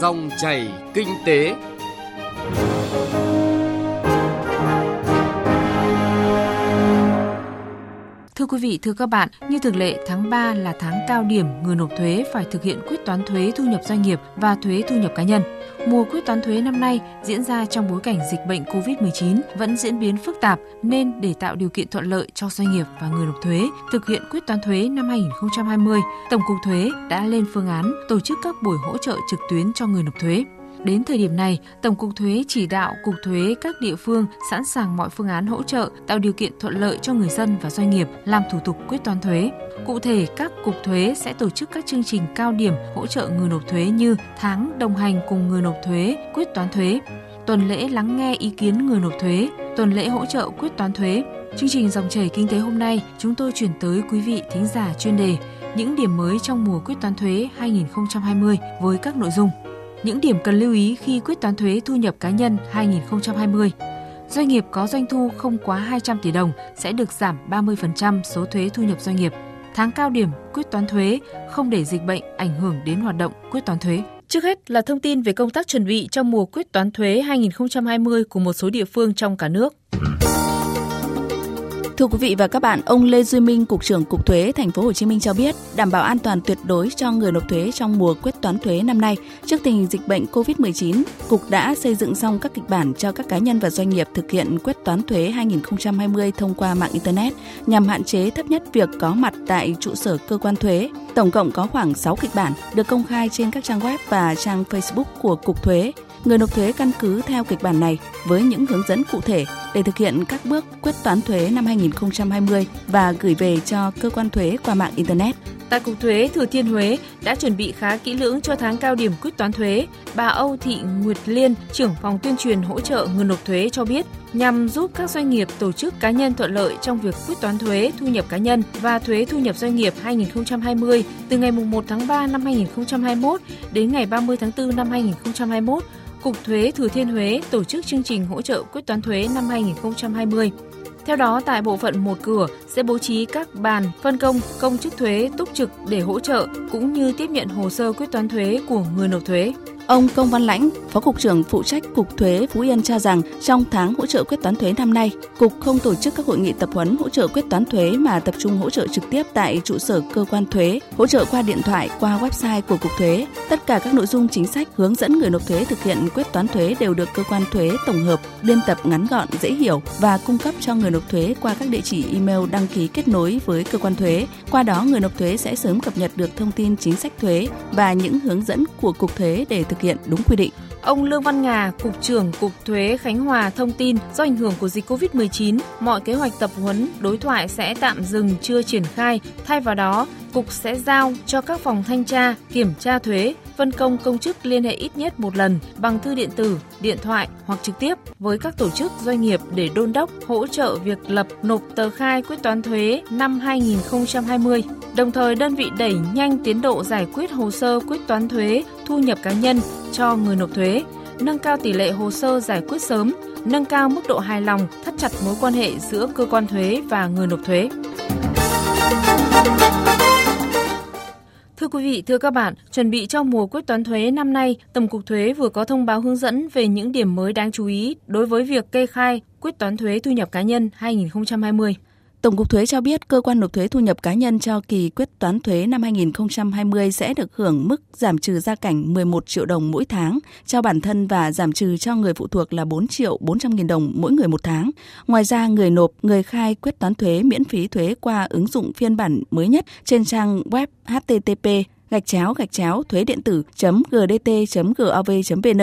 Dòng chảy kinh tế. Quý vị, thưa các bạn, như thường lệ, tháng 3 là tháng cao điểm người nộp thuế phải thực hiện quyết toán thuế thu nhập doanh nghiệp và thuế thu nhập cá nhân. Mùa quyết toán thuế năm nay diễn ra trong bối cảnh dịch bệnh COVID-19 vẫn diễn biến phức tạp nên để tạo điều kiện thuận lợi cho doanh nghiệp và người nộp thuế thực hiện quyết toán thuế năm 2020, Tổng cục Thuế đã lên phương án tổ chức các buổi hỗ trợ trực tuyến cho người nộp thuế. Đến thời điểm này, Tổng cục Thuế chỉ đạo Cục Thuế các địa phương sẵn sàng mọi phương án hỗ trợ tạo điều kiện thuận lợi cho người dân và doanh nghiệp làm thủ tục quyết toán thuế. Cụ thể, các cục thuế sẽ tổ chức các chương trình cao điểm hỗ trợ người nộp thuế như tháng đồng hành cùng người nộp thuế quyết toán thuế, tuần lễ lắng nghe ý kiến người nộp thuế, tuần lễ hỗ trợ quyết toán thuế. Chương trình dòng chảy kinh tế hôm nay, chúng tôi chuyển tới quý vị thính giả chuyên đề những điểm mới trong mùa quyết toán thuế 2020 với các nội dung những điểm cần lưu ý khi quyết toán thuế thu nhập cá nhân 2020. Doanh nghiệp có doanh thu không quá 200 tỷ đồng sẽ được giảm 30% số thuế thu nhập doanh nghiệp. Tháng cao điểm quyết toán thuế không để dịch bệnh ảnh hưởng đến hoạt động quyết toán thuế. Trước hết là thông tin về công tác chuẩn bị cho mùa quyết toán thuế 2020 của một số địa phương trong cả nước. Thưa quý vị và các bạn, ông Lê Duy Minh, cục trưởng Cục Thuế Thành phố Hồ Chí Minh cho biết, đảm bảo an toàn tuyệt đối cho người nộp thuế trong mùa quyết toán thuế năm nay, trước tình hình dịch bệnh COVID-19, cục đã xây dựng xong các kịch bản cho các cá nhân và doanh nghiệp thực hiện quyết toán thuế 2020 thông qua mạng internet nhằm hạn chế thấp nhất việc có mặt tại trụ sở cơ quan thuế. Tổng cộng có khoảng 6 kịch bản được công khai trên các trang web và trang Facebook của Cục Thuế người nộp thuế căn cứ theo kịch bản này với những hướng dẫn cụ thể để thực hiện các bước quyết toán thuế năm 2020 và gửi về cho cơ quan thuế qua mạng Internet. Tại Cục Thuế Thừa Thiên Huế đã chuẩn bị khá kỹ lưỡng cho tháng cao điểm quyết toán thuế. Bà Âu Thị Nguyệt Liên, trưởng phòng tuyên truyền hỗ trợ người nộp thuế cho biết, nhằm giúp các doanh nghiệp tổ chức cá nhân thuận lợi trong việc quyết toán thuế thu nhập cá nhân và thuế thu nhập doanh nghiệp 2020 từ ngày 1 tháng 3 năm 2021 đến ngày 30 tháng 4 năm 2021 Cục Thuế Thừa Thiên Huế tổ chức chương trình hỗ trợ quyết toán thuế năm 2020. Theo đó, tại bộ phận một cửa sẽ bố trí các bàn phân công công chức thuế túc trực để hỗ trợ cũng như tiếp nhận hồ sơ quyết toán thuế của người nộp thuế. Ông Công Văn Lãnh, Phó Cục trưởng phụ trách Cục Thuế Phú Yên cho rằng trong tháng hỗ trợ quyết toán thuế năm nay, Cục không tổ chức các hội nghị tập huấn hỗ trợ quyết toán thuế mà tập trung hỗ trợ trực tiếp tại trụ sở cơ quan thuế, hỗ trợ qua điện thoại, qua website của Cục Thuế. Tất cả các nội dung chính sách hướng dẫn người nộp thuế thực hiện quyết toán thuế đều được cơ quan thuế tổng hợp, biên tập ngắn gọn, dễ hiểu và cung cấp cho người nộp thuế qua các địa chỉ email đăng ký kết nối với cơ quan thuế. Qua đó, người nộp thuế sẽ sớm cập nhật được thông tin chính sách thuế và những hướng dẫn của Cục Thuế để thực thực hiện đúng quy định. Ông Lương Văn Ngà, Cục trưởng Cục Thuế Khánh Hòa thông tin do ảnh hưởng của dịch COVID-19, mọi kế hoạch tập huấn, đối thoại sẽ tạm dừng chưa triển khai. Thay vào đó, Cục sẽ giao cho các phòng thanh tra, kiểm tra thuế, phân công công chức liên hệ ít nhất một lần bằng thư điện tử, điện thoại hoặc trực tiếp với các tổ chức doanh nghiệp để đôn đốc hỗ trợ việc lập nộp tờ khai quyết toán thuế năm 2020. Đồng thời đơn vị đẩy nhanh tiến độ giải quyết hồ sơ quyết toán thuế thu nhập cá nhân cho người nộp thuế, nâng cao tỷ lệ hồ sơ giải quyết sớm, nâng cao mức độ hài lòng, thắt chặt mối quan hệ giữa cơ quan thuế và người nộp thuế. Thưa quý vị, thưa các bạn, chuẩn bị cho mùa quyết toán thuế năm nay, Tổng cục Thuế vừa có thông báo hướng dẫn về những điểm mới đáng chú ý đối với việc kê khai quyết toán thuế thu nhập cá nhân 2020. Tổng cục Thuế cho biết cơ quan nộp thuế thu nhập cá nhân cho kỳ quyết toán thuế năm 2020 sẽ được hưởng mức giảm trừ gia cảnh 11 triệu đồng mỗi tháng cho bản thân và giảm trừ cho người phụ thuộc là 4 triệu 400 nghìn đồng mỗi người một tháng. Ngoài ra, người nộp, người khai quyết toán thuế miễn phí thuế qua ứng dụng phiên bản mới nhất trên trang web http gạch chéo gạch chéo thuế điện tử gdt.gov.vn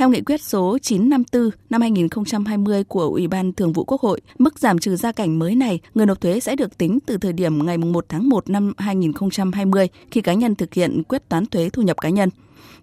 theo nghị quyết số 954 năm 2020 của Ủy ban Thường vụ Quốc hội, mức giảm trừ gia cảnh mới này, người nộp thuế sẽ được tính từ thời điểm ngày 1 tháng 1 năm 2020 khi cá nhân thực hiện quyết toán thuế thu nhập cá nhân.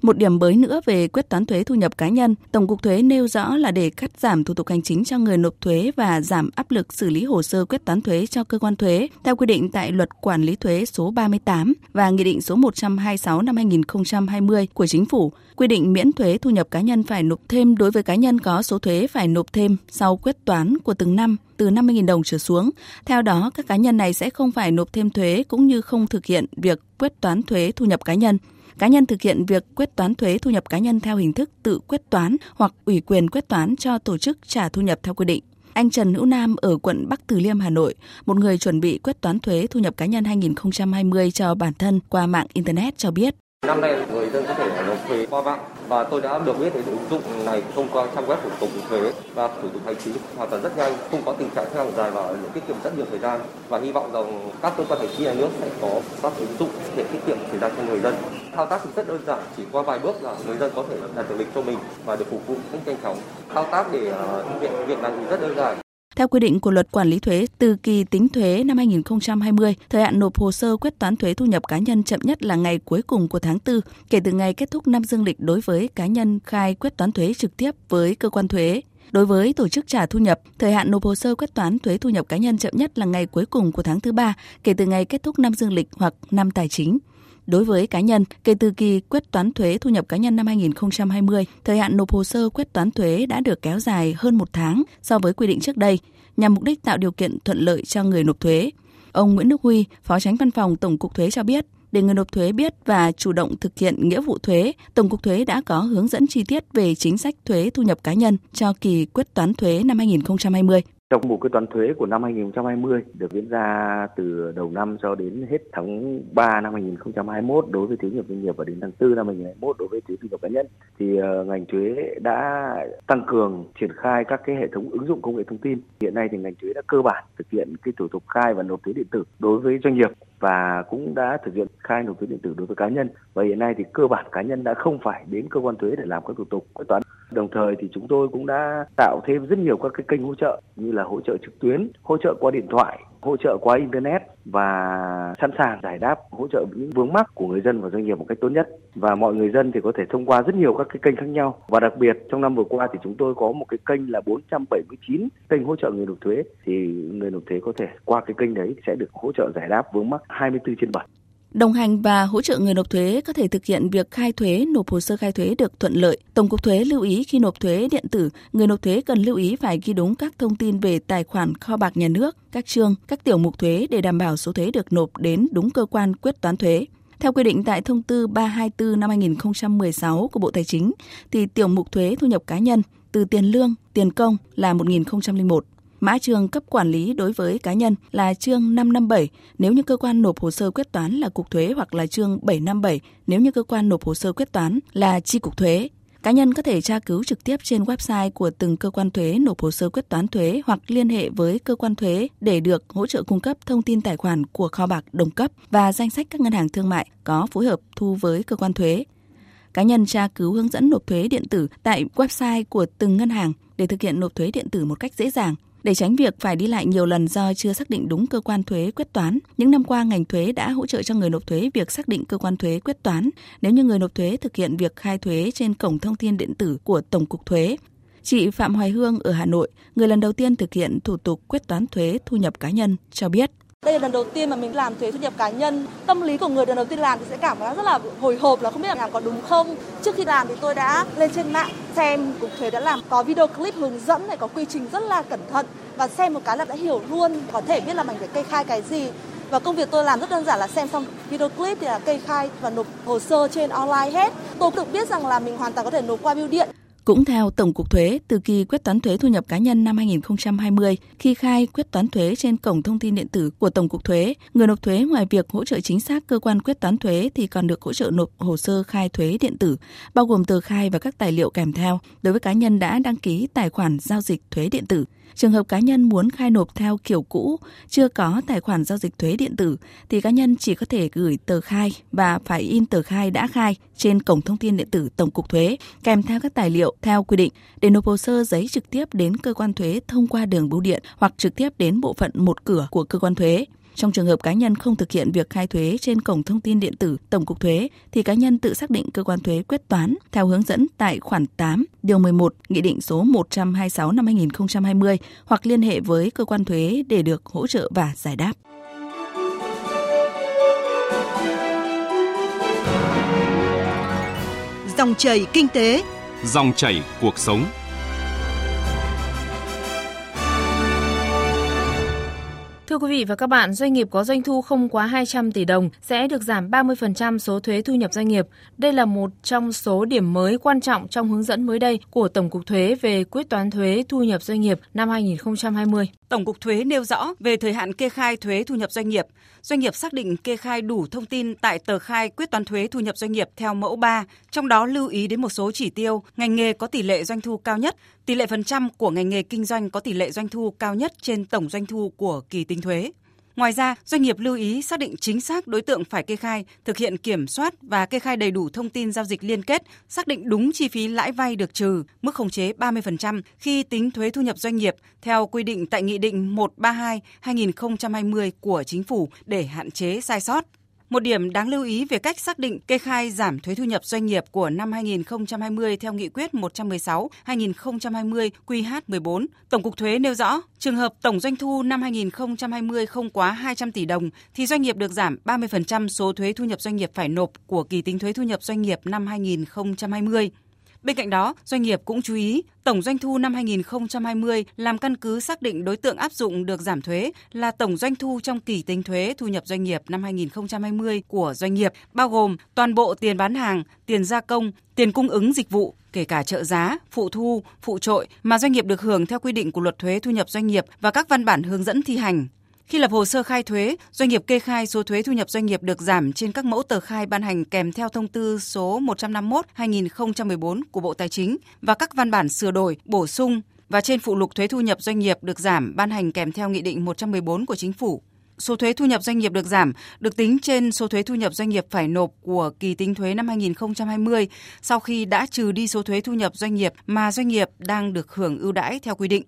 Một điểm mới nữa về quyết toán thuế thu nhập cá nhân, Tổng cục Thuế nêu rõ là để cắt giảm thủ tục hành chính cho người nộp thuế và giảm áp lực xử lý hồ sơ quyết toán thuế cho cơ quan thuế theo quy định tại Luật Quản lý thuế số 38 và Nghị định số 126 năm 2020 của Chính phủ, quy định miễn thuế thu nhập cá nhân phải nộp thêm đối với cá nhân có số thuế phải nộp thêm sau quyết toán của từng năm từ 50.000 đồng trở xuống. Theo đó, các cá nhân này sẽ không phải nộp thêm thuế cũng như không thực hiện việc quyết toán thuế thu nhập cá nhân. Cá nhân thực hiện việc quyết toán thuế thu nhập cá nhân theo hình thức tự quyết toán hoặc ủy quyền quyết toán cho tổ chức trả thu nhập theo quy định. Anh Trần Hữu Nam ở quận Bắc Từ Liêm, Hà Nội, một người chuẩn bị quyết toán thuế thu nhập cá nhân 2020 cho bản thân qua mạng Internet cho biết. Năm nay người dân có thể nộp thuế qua mạng và tôi đã được biết đến ứng dụng này thông qua trang web của tổng cục thuế và thủ tục hành chính hoàn toàn rất nhanh, không có tình trạng xếp hàng dài và tiết kiệm rất nhiều thời gian và hy vọng rằng các cơ quan hành chính nhà nước sẽ có các ứng dụng để tiết kiệm thời gian cho người dân. Thao tác thì rất đơn giản, chỉ qua vài bước là người dân có thể đặt được lịch cho mình và được phục vụ rất nhanh chóng. Thao tác để à, thực hiện việc này thì rất đơn giản. Theo quy định của luật quản lý thuế, từ kỳ tính thuế năm 2020, thời hạn nộp hồ sơ quyết toán thuế thu nhập cá nhân chậm nhất là ngày cuối cùng của tháng 4 kể từ ngày kết thúc năm dương lịch đối với cá nhân khai quyết toán thuế trực tiếp với cơ quan thuế. Đối với tổ chức trả thu nhập, thời hạn nộp hồ sơ quyết toán thuế thu nhập cá nhân chậm nhất là ngày cuối cùng của tháng thứ ba kể từ ngày kết thúc năm dương lịch hoặc năm tài chính. Đối với cá nhân, kể từ kỳ quyết toán thuế thu nhập cá nhân năm 2020, thời hạn nộp hồ sơ quyết toán thuế đã được kéo dài hơn một tháng so với quy định trước đây, nhằm mục đích tạo điều kiện thuận lợi cho người nộp thuế. Ông Nguyễn Đức Huy, Phó Tránh Văn phòng Tổng cục Thuế cho biết, để người nộp thuế biết và chủ động thực hiện nghĩa vụ thuế, Tổng cục Thuế đã có hướng dẫn chi tiết về chính sách thuế thu nhập cá nhân cho kỳ quyết toán thuế năm 2020. Trong mục cái toán thuế của năm 2020 được diễn ra từ đầu năm cho đến hết tháng 3 năm 2021 đối với thuế nhập doanh nghiệp và đến tháng 4 năm 2021 đối với thuế thu nhập cá nhân, thì ờ, ngành thuế đã tăng cường triển khai các cái hệ thống ứng dụng công nghệ thông tin. Hiện nay thì ngành thuế đã cơ bản thực hiện cái thủ tục khai và nộp thuế điện tử đối với doanh nghiệp và cũng đã thực hiện khai nộp thuế điện tử đối với cá nhân và hiện nay thì cơ bản cá nhân đã không phải đến cơ quan thuế để làm các thủ tục quyết toán đồng thời thì chúng tôi cũng đã tạo thêm rất nhiều các cái kênh hỗ trợ như là hỗ trợ trực tuyến, hỗ trợ qua điện thoại, hỗ trợ qua internet và sẵn sàng giải đáp, hỗ trợ những vướng mắc của người dân và doanh nghiệp một cách tốt nhất. Và mọi người dân thì có thể thông qua rất nhiều các cái kênh khác nhau. Và đặc biệt, trong năm vừa qua thì chúng tôi có một cái kênh là 479 kênh hỗ trợ người nộp thuế. Thì người nộp thuế có thể qua cái kênh đấy sẽ được hỗ trợ giải đáp vướng mắc 24 trên 7. Đồng hành và hỗ trợ người nộp thuế có thể thực hiện việc khai thuế, nộp hồ sơ khai thuế được thuận lợi. Tổng cục thuế lưu ý khi nộp thuế điện tử, người nộp thuế cần lưu ý phải ghi đúng các thông tin về tài khoản kho bạc nhà nước, các chương, các tiểu mục thuế để đảm bảo số thuế được nộp đến đúng cơ quan quyết toán thuế. Theo quy định tại thông tư 324 năm 2016 của Bộ Tài chính, thì tiểu mục thuế thu nhập cá nhân từ tiền lương, tiền công là 1001 Mã trường cấp quản lý đối với cá nhân là chương 557 nếu như cơ quan nộp hồ sơ quyết toán là cục thuế hoặc là chương 757 nếu như cơ quan nộp hồ sơ quyết toán là chi cục thuế. Cá nhân có thể tra cứu trực tiếp trên website của từng cơ quan thuế nộp hồ sơ quyết toán thuế hoặc liên hệ với cơ quan thuế để được hỗ trợ cung cấp thông tin tài khoản của kho bạc đồng cấp và danh sách các ngân hàng thương mại có phối hợp thu với cơ quan thuế. Cá nhân tra cứu hướng dẫn nộp thuế điện tử tại website của từng ngân hàng để thực hiện nộp thuế điện tử một cách dễ dàng để tránh việc phải đi lại nhiều lần do chưa xác định đúng cơ quan thuế quyết toán, những năm qua ngành thuế đã hỗ trợ cho người nộp thuế việc xác định cơ quan thuế quyết toán nếu như người nộp thuế thực hiện việc khai thuế trên cổng thông tin điện tử của Tổng cục Thuế. Chị Phạm Hoài Hương ở Hà Nội, người lần đầu tiên thực hiện thủ tục quyết toán thuế thu nhập cá nhân, cho biết. Đây là lần đầu tiên mà mình làm thuế thu nhập cá nhân. Tâm lý của người lần đầu tiên làm thì sẽ cảm thấy rất là hồi hộp là không biết là làm có đúng không. Trước khi làm thì tôi đã lên trên mạng xem cục thuế đã làm có video clip hướng dẫn này có quy trình rất là cẩn thận và xem một cái là đã hiểu luôn có thể biết là mình phải kê khai cái gì và công việc tôi làm rất đơn giản là xem xong video clip thì là kê khai và nộp hồ sơ trên online hết. Tôi được biết rằng là mình hoàn toàn có thể nộp qua bưu điện. Cũng theo Tổng cục Thuế, từ kỳ quyết toán thuế thu nhập cá nhân năm 2020, khi khai quyết toán thuế trên cổng thông tin điện tử của Tổng cục Thuế, người nộp thuế ngoài việc hỗ trợ chính xác cơ quan quyết toán thuế thì còn được hỗ trợ nộp hồ sơ khai thuế điện tử, bao gồm tờ khai và các tài liệu kèm theo đối với cá nhân đã đăng ký tài khoản giao dịch thuế điện tử. Trường hợp cá nhân muốn khai nộp theo kiểu cũ, chưa có tài khoản giao dịch thuế điện tử thì cá nhân chỉ có thể gửi tờ khai và phải in tờ khai đã khai trên cổng thông tin điện tử Tổng cục Thuế kèm theo các tài liệu theo quy định để nộp hồ sơ giấy trực tiếp đến cơ quan thuế thông qua đường bưu điện hoặc trực tiếp đến bộ phận một cửa của cơ quan thuế. Trong trường hợp cá nhân không thực hiện việc khai thuế trên cổng thông tin điện tử Tổng cục Thuế thì cá nhân tự xác định cơ quan thuế quyết toán theo hướng dẫn tại khoản 8, điều 11, Nghị định số 126 năm 2020 hoặc liên hệ với cơ quan thuế để được hỗ trợ và giải đáp. Dòng chảy kinh tế, dòng chảy cuộc sống. Thưa quý vị và các bạn, doanh nghiệp có doanh thu không quá 200 tỷ đồng sẽ được giảm 30% số thuế thu nhập doanh nghiệp. Đây là một trong số điểm mới quan trọng trong hướng dẫn mới đây của Tổng cục Thuế về quyết toán thuế thu nhập doanh nghiệp năm 2020. Tổng cục Thuế nêu rõ về thời hạn kê khai thuế thu nhập doanh nghiệp, doanh nghiệp xác định kê khai đủ thông tin tại tờ khai quyết toán thuế thu nhập doanh nghiệp theo mẫu 3, trong đó lưu ý đến một số chỉ tiêu, ngành nghề có tỷ lệ doanh thu cao nhất, tỷ lệ phần trăm của ngành nghề kinh doanh có tỷ lệ doanh thu cao nhất trên tổng doanh thu của kỳ tính thuế. Ngoài ra, doanh nghiệp lưu ý xác định chính xác đối tượng phải kê khai, thực hiện kiểm soát và kê khai đầy đủ thông tin giao dịch liên kết, xác định đúng chi phí lãi vay được trừ, mức khống chế 30% khi tính thuế thu nhập doanh nghiệp theo quy định tại Nghị định 132-2020 của Chính phủ để hạn chế sai sót. Một điểm đáng lưu ý về cách xác định kê khai giảm thuế thu nhập doanh nghiệp của năm 2020 theo nghị quyết 116-2020 QH14, Tổng cục Thuế nêu rõ, trường hợp tổng doanh thu năm 2020 không quá 200 tỷ đồng thì doanh nghiệp được giảm 30% số thuế thu nhập doanh nghiệp phải nộp của kỳ tính thuế thu nhập doanh nghiệp năm 2020. Bên cạnh đó, doanh nghiệp cũng chú ý tổng doanh thu năm 2020 làm căn cứ xác định đối tượng áp dụng được giảm thuế là tổng doanh thu trong kỳ tính thuế thu nhập doanh nghiệp năm 2020 của doanh nghiệp, bao gồm toàn bộ tiền bán hàng, tiền gia công, tiền cung ứng dịch vụ, kể cả trợ giá, phụ thu, phụ trội mà doanh nghiệp được hưởng theo quy định của luật thuế thu nhập doanh nghiệp và các văn bản hướng dẫn thi hành. Khi lập hồ sơ khai thuế, doanh nghiệp kê khai số thuế thu nhập doanh nghiệp được giảm trên các mẫu tờ khai ban hành kèm theo thông tư số 151/2014 của Bộ Tài chính và các văn bản sửa đổi, bổ sung và trên phụ lục thuế thu nhập doanh nghiệp được giảm ban hành kèm theo Nghị định 114 của Chính phủ. Số thuế thu nhập doanh nghiệp được giảm được tính trên số thuế thu nhập doanh nghiệp phải nộp của kỳ tính thuế năm 2020 sau khi đã trừ đi số thuế thu nhập doanh nghiệp mà doanh nghiệp đang được hưởng ưu đãi theo quy định.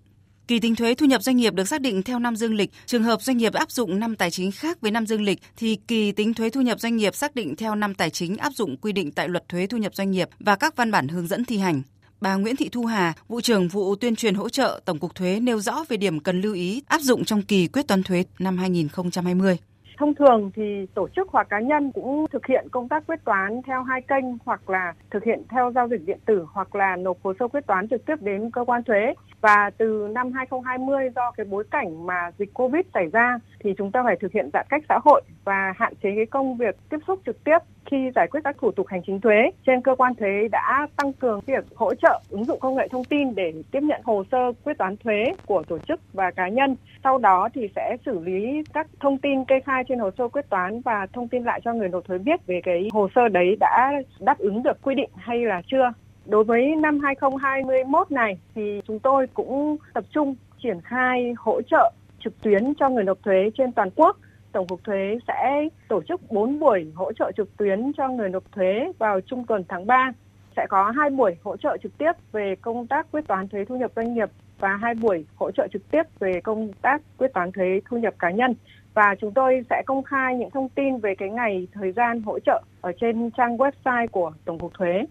Kỳ tính thuế thu nhập doanh nghiệp được xác định theo năm dương lịch. Trường hợp doanh nghiệp áp dụng năm tài chính khác với năm dương lịch thì kỳ tính thuế thu nhập doanh nghiệp xác định theo năm tài chính áp dụng quy định tại luật thuế thu nhập doanh nghiệp và các văn bản hướng dẫn thi hành. Bà Nguyễn Thị Thu Hà, vụ trưởng vụ tuyên truyền hỗ trợ Tổng cục Thuế nêu rõ về điểm cần lưu ý áp dụng trong kỳ quyết toán thuế năm 2020. Thông thường thì tổ chức hoặc cá nhân cũng thực hiện công tác quyết toán theo hai kênh, hoặc là thực hiện theo giao dịch điện tử, hoặc là nộp hồ sơ quyết toán trực tiếp đến cơ quan thuế. Và từ năm 2020 do cái bối cảnh mà dịch Covid xảy ra, thì chúng ta phải thực hiện giãn cách xã hội và hạn chế cái công việc tiếp xúc trực tiếp khi giải quyết các thủ tục hành chính thuế. Trên cơ quan thuế đã tăng cường việc hỗ trợ ứng dụng công nghệ thông tin để tiếp nhận hồ sơ quyết toán thuế của tổ chức và cá nhân. Sau đó thì sẽ xử lý các thông tin kê khai trên hồ sơ quyết toán và thông tin lại cho người nộp thuế biết về cái hồ sơ đấy đã đáp ứng được quy định hay là chưa. Đối với năm 2021 này thì chúng tôi cũng tập trung triển khai hỗ trợ trực tuyến cho người nộp thuế trên toàn quốc. Tổng cục thuế sẽ tổ chức 4 buổi hỗ trợ trực tuyến cho người nộp thuế vào trung tuần tháng 3. Sẽ có hai buổi hỗ trợ trực tiếp về công tác quyết toán thuế thu nhập doanh nghiệp và hai buổi hỗ trợ trực tiếp về công tác quyết toán thuế thu nhập cá nhân và chúng tôi sẽ công khai những thông tin về cái ngày thời gian hỗ trợ ở trên trang website của Tổng cục Thuế.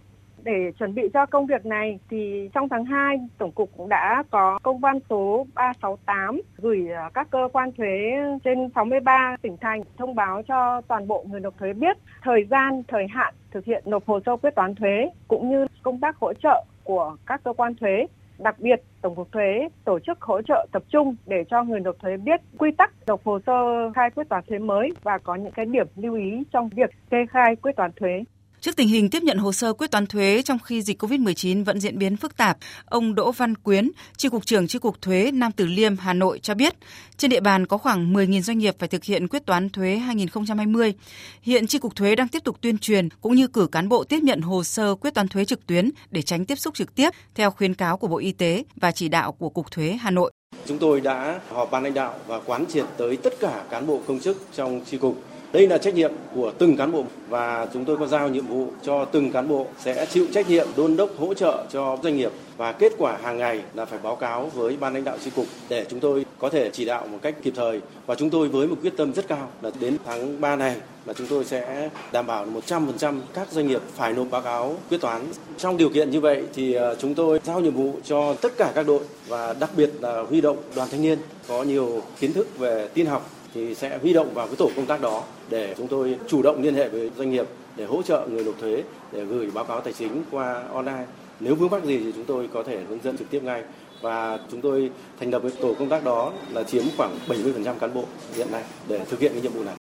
Để chuẩn bị cho công việc này thì trong tháng 2 Tổng cục cũng đã có công văn số 368 gửi ờ, các cơ quan thuế trên 63 tỉnh thành thông báo cho toàn bộ người nộp thuế biết thời gian, thời hạn thực hiện nộp hồ sơ quyết toán thuế cũng như công tác hỗ trợ của các cơ quan thuế Đặc biệt, Tổng cục Thuế tổ chức hỗ trợ tập trung để cho người nộp thuế biết quy tắc nộp hồ sơ khai quyết toán thuế mới và có những cái điểm lưu ý trong việc kê khai quyết toán thuế. Trước tình hình tiếp nhận hồ sơ quyết toán thuế trong khi dịch COVID-19 vẫn diễn biến phức tạp, ông Đỗ Văn Quyến, Chi cục trưởng Chi cục Thuế Nam Từ Liêm, Hà Nội cho biết, trên địa bàn có khoảng 10.000 doanh nghiệp phải thực hiện quyết toán thuế 2020. Hiện Chi cục Thuế đang tiếp tục tuyên truyền cũng như cử cán bộ tiếp nhận hồ sơ quyết toán thuế trực tuyến để tránh tiếp xúc trực tiếp theo khuyến cáo của Bộ Y tế và chỉ đạo của Cục Thuế Hà Nội. Chúng tôi đã họp ban lãnh đạo và quán triệt tới tất cả cán bộ công chức trong chi cục đây là trách nhiệm của từng cán bộ và chúng tôi có giao nhiệm vụ cho từng cán bộ sẽ chịu trách nhiệm đôn đốc hỗ trợ cho doanh nghiệp và kết quả hàng ngày là phải báo cáo với ban lãnh đạo chi cục để chúng tôi có thể chỉ đạo một cách kịp thời và chúng tôi với một quyết tâm rất cao là đến tháng 3 này là chúng tôi sẽ đảm bảo 100% các doanh nghiệp phải nộp báo cáo quyết toán. Trong điều kiện như vậy thì ờ, chúng tôi giao nhiệm vụ cho tất cả các đội và đặc biệt là huy động đoàn thanh niên có nhiều kiến thức về tin học thì sẽ huy động vào cái tổ công tác đó để chúng tôi chủ động liên hệ với doanh nghiệp để hỗ trợ người nộp thuế, để gửi báo cáo tài chính qua online. Nếu vướng mắc gì thì chúng tôi có thể hướng dẫn trực tiếp ngay và chúng tôi thành lập cái tổ công tác đó là chiếm khoảng 70% cán bộ hiện nay để thực hiện cái nhiệm vụ này.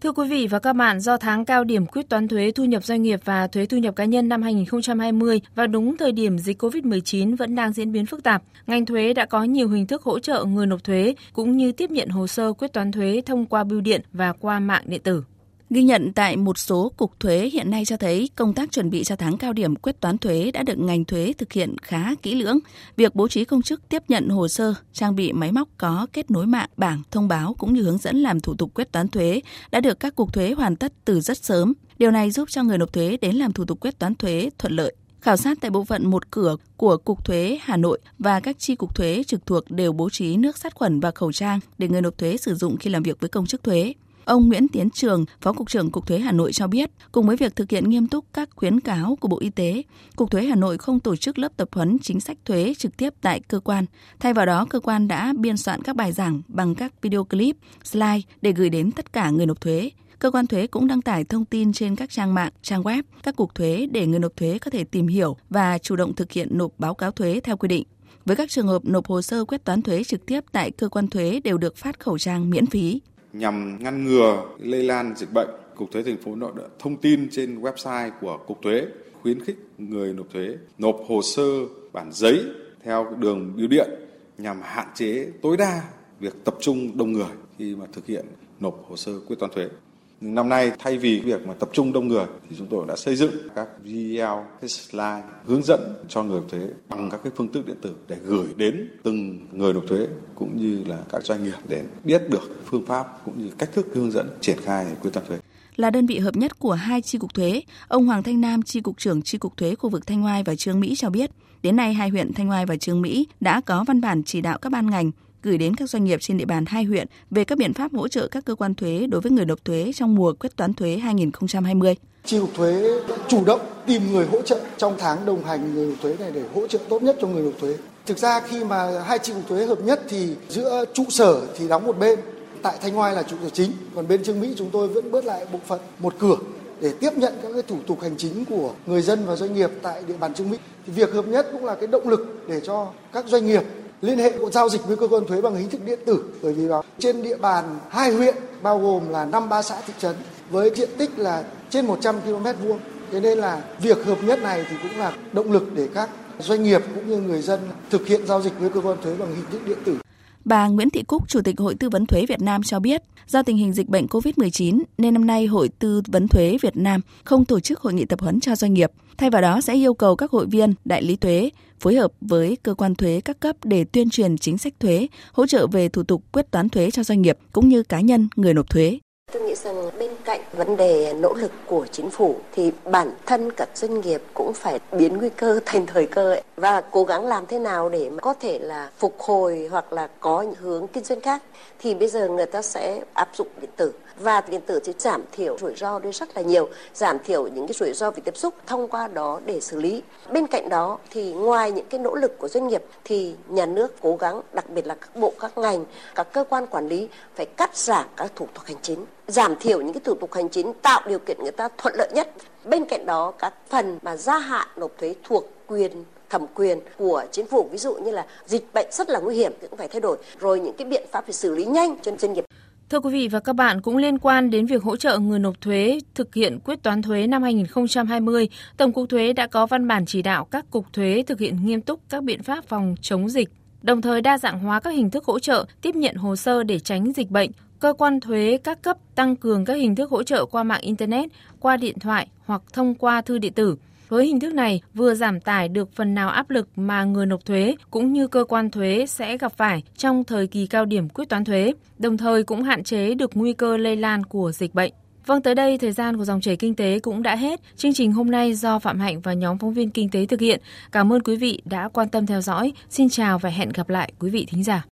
Thưa quý vị và các bạn, do tháng cao điểm quyết toán thuế thu nhập doanh nghiệp và thuế thu nhập cá nhân năm 2020 và đúng thời điểm dịch COVID-19 vẫn đang diễn biến phức tạp, ngành thuế đã có nhiều hình thức hỗ trợ người nộp thuế cũng như tiếp nhận hồ sơ quyết toán thuế thông qua bưu điện và qua mạng điện tử. Ghi nhận tại một số cục thuế hiện nay cho thấy công tác chuẩn bị cho tháng cao điểm quyết toán thuế đã được ngành thuế thực hiện khá kỹ lưỡng. Việc bố trí công chức tiếp nhận hồ sơ, trang bị máy móc có kết nối mạng, bảng, thông báo cũng như hướng dẫn làm thủ tục quyết toán thuế đã được các cục thuế hoàn tất từ rất sớm. Điều này giúp cho người nộp thuế đến làm thủ tục quyết toán thuế thuận lợi. Khảo sát tại bộ phận một cửa của Cục Thuế Hà Nội và các chi cục thuế trực thuộc đều bố trí nước sát khuẩn và khẩu trang để người nộp thuế sử dụng khi làm việc với công chức thuế. Ông Nguyễn Tiến Trường, Phó Cục trưởng Cục Thuế Hà Nội cho biết, cùng với việc thực hiện nghiêm túc các khuyến cáo của Bộ Y tế, Cục Thuế Hà Nội không tổ chức lớp tập huấn chính sách thuế trực tiếp tại cơ quan. Thay vào đó, cơ quan đã biên soạn các bài giảng bằng các video clip, slide để gửi đến tất cả người nộp thuế. Cơ quan thuế cũng đăng tải thông tin trên các trang mạng, trang web, các cục thuế để người nộp thuế có thể tìm hiểu và chủ động thực hiện nộp báo cáo thuế theo quy định. Với các trường hợp nộp hồ sơ quyết toán thuế trực tiếp tại cơ quan thuế đều được phát khẩu trang miễn phí nhằm ngăn ngừa lây lan dịch bệnh, Cục Thuế thành phố Nội đã thông tin trên website của Cục Thuế khuyến khích người nộp thuế nộp hồ sơ bản giấy theo đường bưu điện nhằm hạn chế tối đa việc tập trung đông người khi mà thực hiện nộp hồ sơ quyết toán thuế. Năm nay thay vì việc mà tập trung đông người thì chúng tôi đã xây dựng các video, các slide hướng dẫn cho người nộp thuế bằng các cái phương thức điện tử để gửi đến từng người nộp thuế cũng như là các doanh nghiệp để biết được phương pháp cũng như cách thức hướng dẫn triển khai quyết toán thuế là đơn vị hợp nhất của hai chi cục thuế. Ông Hoàng Thanh Nam, chi cục trưởng chi cục thuế khu vực Thanh Oai và Trương Mỹ cho biết, đến nay hai huyện Thanh Oai và Trương Mỹ đã có văn bản chỉ đạo các ban ngành gửi đến các doanh nghiệp trên địa bàn hai huyện về các biện pháp hỗ trợ các cơ quan thuế đối với người nộp thuế trong mùa quyết toán thuế 2020. Chi cục thuế chủ động tìm người hỗ trợ trong tháng đồng hành người nộp thuế này để hỗ trợ tốt nhất cho người nộp thuế. Thực ra khi mà hai chi cục thuế hợp nhất thì giữa trụ sở thì đóng một bên, tại Thanh Oai là trụ sở chính, còn bên Trương Mỹ chúng tôi vẫn bớt lại bộ phận một cửa để tiếp nhận các cái thủ tục hành chính của người dân và doanh nghiệp tại địa bàn Trương Mỹ. Thì việc hợp nhất cũng là cái động lực để cho các doanh nghiệp liên hệ giao dịch với cơ quan thuế bằng hình thức điện tử, bởi vì là trên địa bàn hai huyện, bao gồm là năm ba xã thị trấn, với diện tích là trên 100 km vuông. Thế nên là việc hợp nhất này thì cũng là động lực để các doanh nghiệp cũng như người dân thực hiện giao dịch với cơ quan thuế bằng hình thức điện tử. Bà Nguyễn Thị Cúc, Chủ tịch Hội Tư vấn Thuế Việt Nam cho biết, do tình hình dịch bệnh COVID-19 nên năm nay Hội Tư vấn Thuế Việt Nam không tổ chức hội nghị tập huấn cho doanh nghiệp. Thay vào đó sẽ yêu cầu các hội viên, đại lý thuế phối hợp với cơ quan thuế các cấp để tuyên truyền chính sách thuế, hỗ trợ về thủ tục quyết toán thuế cho doanh nghiệp cũng như cá nhân người nộp thuế. Tôi nghĩ rằng bên cạnh vấn đề nỗ lực của chính phủ thì bản thân các doanh nghiệp cũng phải biến nguy cơ thành thời cơ ấy, và cố gắng làm thế nào để có thể là phục hồi hoặc là có những hướng kinh doanh khác thì bây giờ người ta sẽ áp dụng điện tử. Và điện tử sẽ giảm thiểu rủi ro đi rất là nhiều, giảm thiểu những cái rủi ro về tiếp xúc thông qua đó để xử lý. Bên cạnh đó thì ngoài những cái nỗ lực của doanh nghiệp thì nhà nước cố gắng đặc biệt là các bộ các ngành, các cơ quan quản lý phải cắt giảm các thủ tục hành chính, giảm thiểu những cái thủ tục hành chính tạo điều kiện người ta thuận lợi nhất. Bên cạnh đó các phần mà gia hạn nộp thuế thuộc quyền thẩm quyền của chính phủ ví dụ như là dịch bệnh rất là nguy hiểm cũng phải thay đổi rồi những cái biện pháp để xử lý nhanh cho doanh nghiệp Thưa quý vị và các bạn, cũng liên quan đến việc hỗ trợ người nộp thuế thực hiện quyết toán thuế năm 2020, Tổng cục Thuế đã có văn bản chỉ đạo các cục thuế thực hiện nghiêm túc các biện pháp phòng chống dịch, đồng thời đa dạng hóa các hình thức hỗ trợ, tiếp nhận hồ sơ để tránh dịch bệnh. Cơ quan thuế các cấp tăng cường các hình thức hỗ trợ qua mạng internet, qua điện thoại hoặc thông qua thư điện tử với hình thức này, vừa giảm tải được phần nào áp lực mà người nộp thuế cũng như cơ quan thuế sẽ gặp phải trong thời kỳ cao điểm quyết toán thuế, đồng thời cũng hạn chế được nguy cơ lây lan của dịch bệnh. Vâng, tới đây thời gian của dòng chảy kinh tế cũng đã hết. Chương trình hôm nay do Phạm Hạnh và nhóm phóng viên kinh tế thực hiện. Cảm ơn quý vị đã quan tâm theo dõi. Xin chào và hẹn gặp lại quý vị thính giả.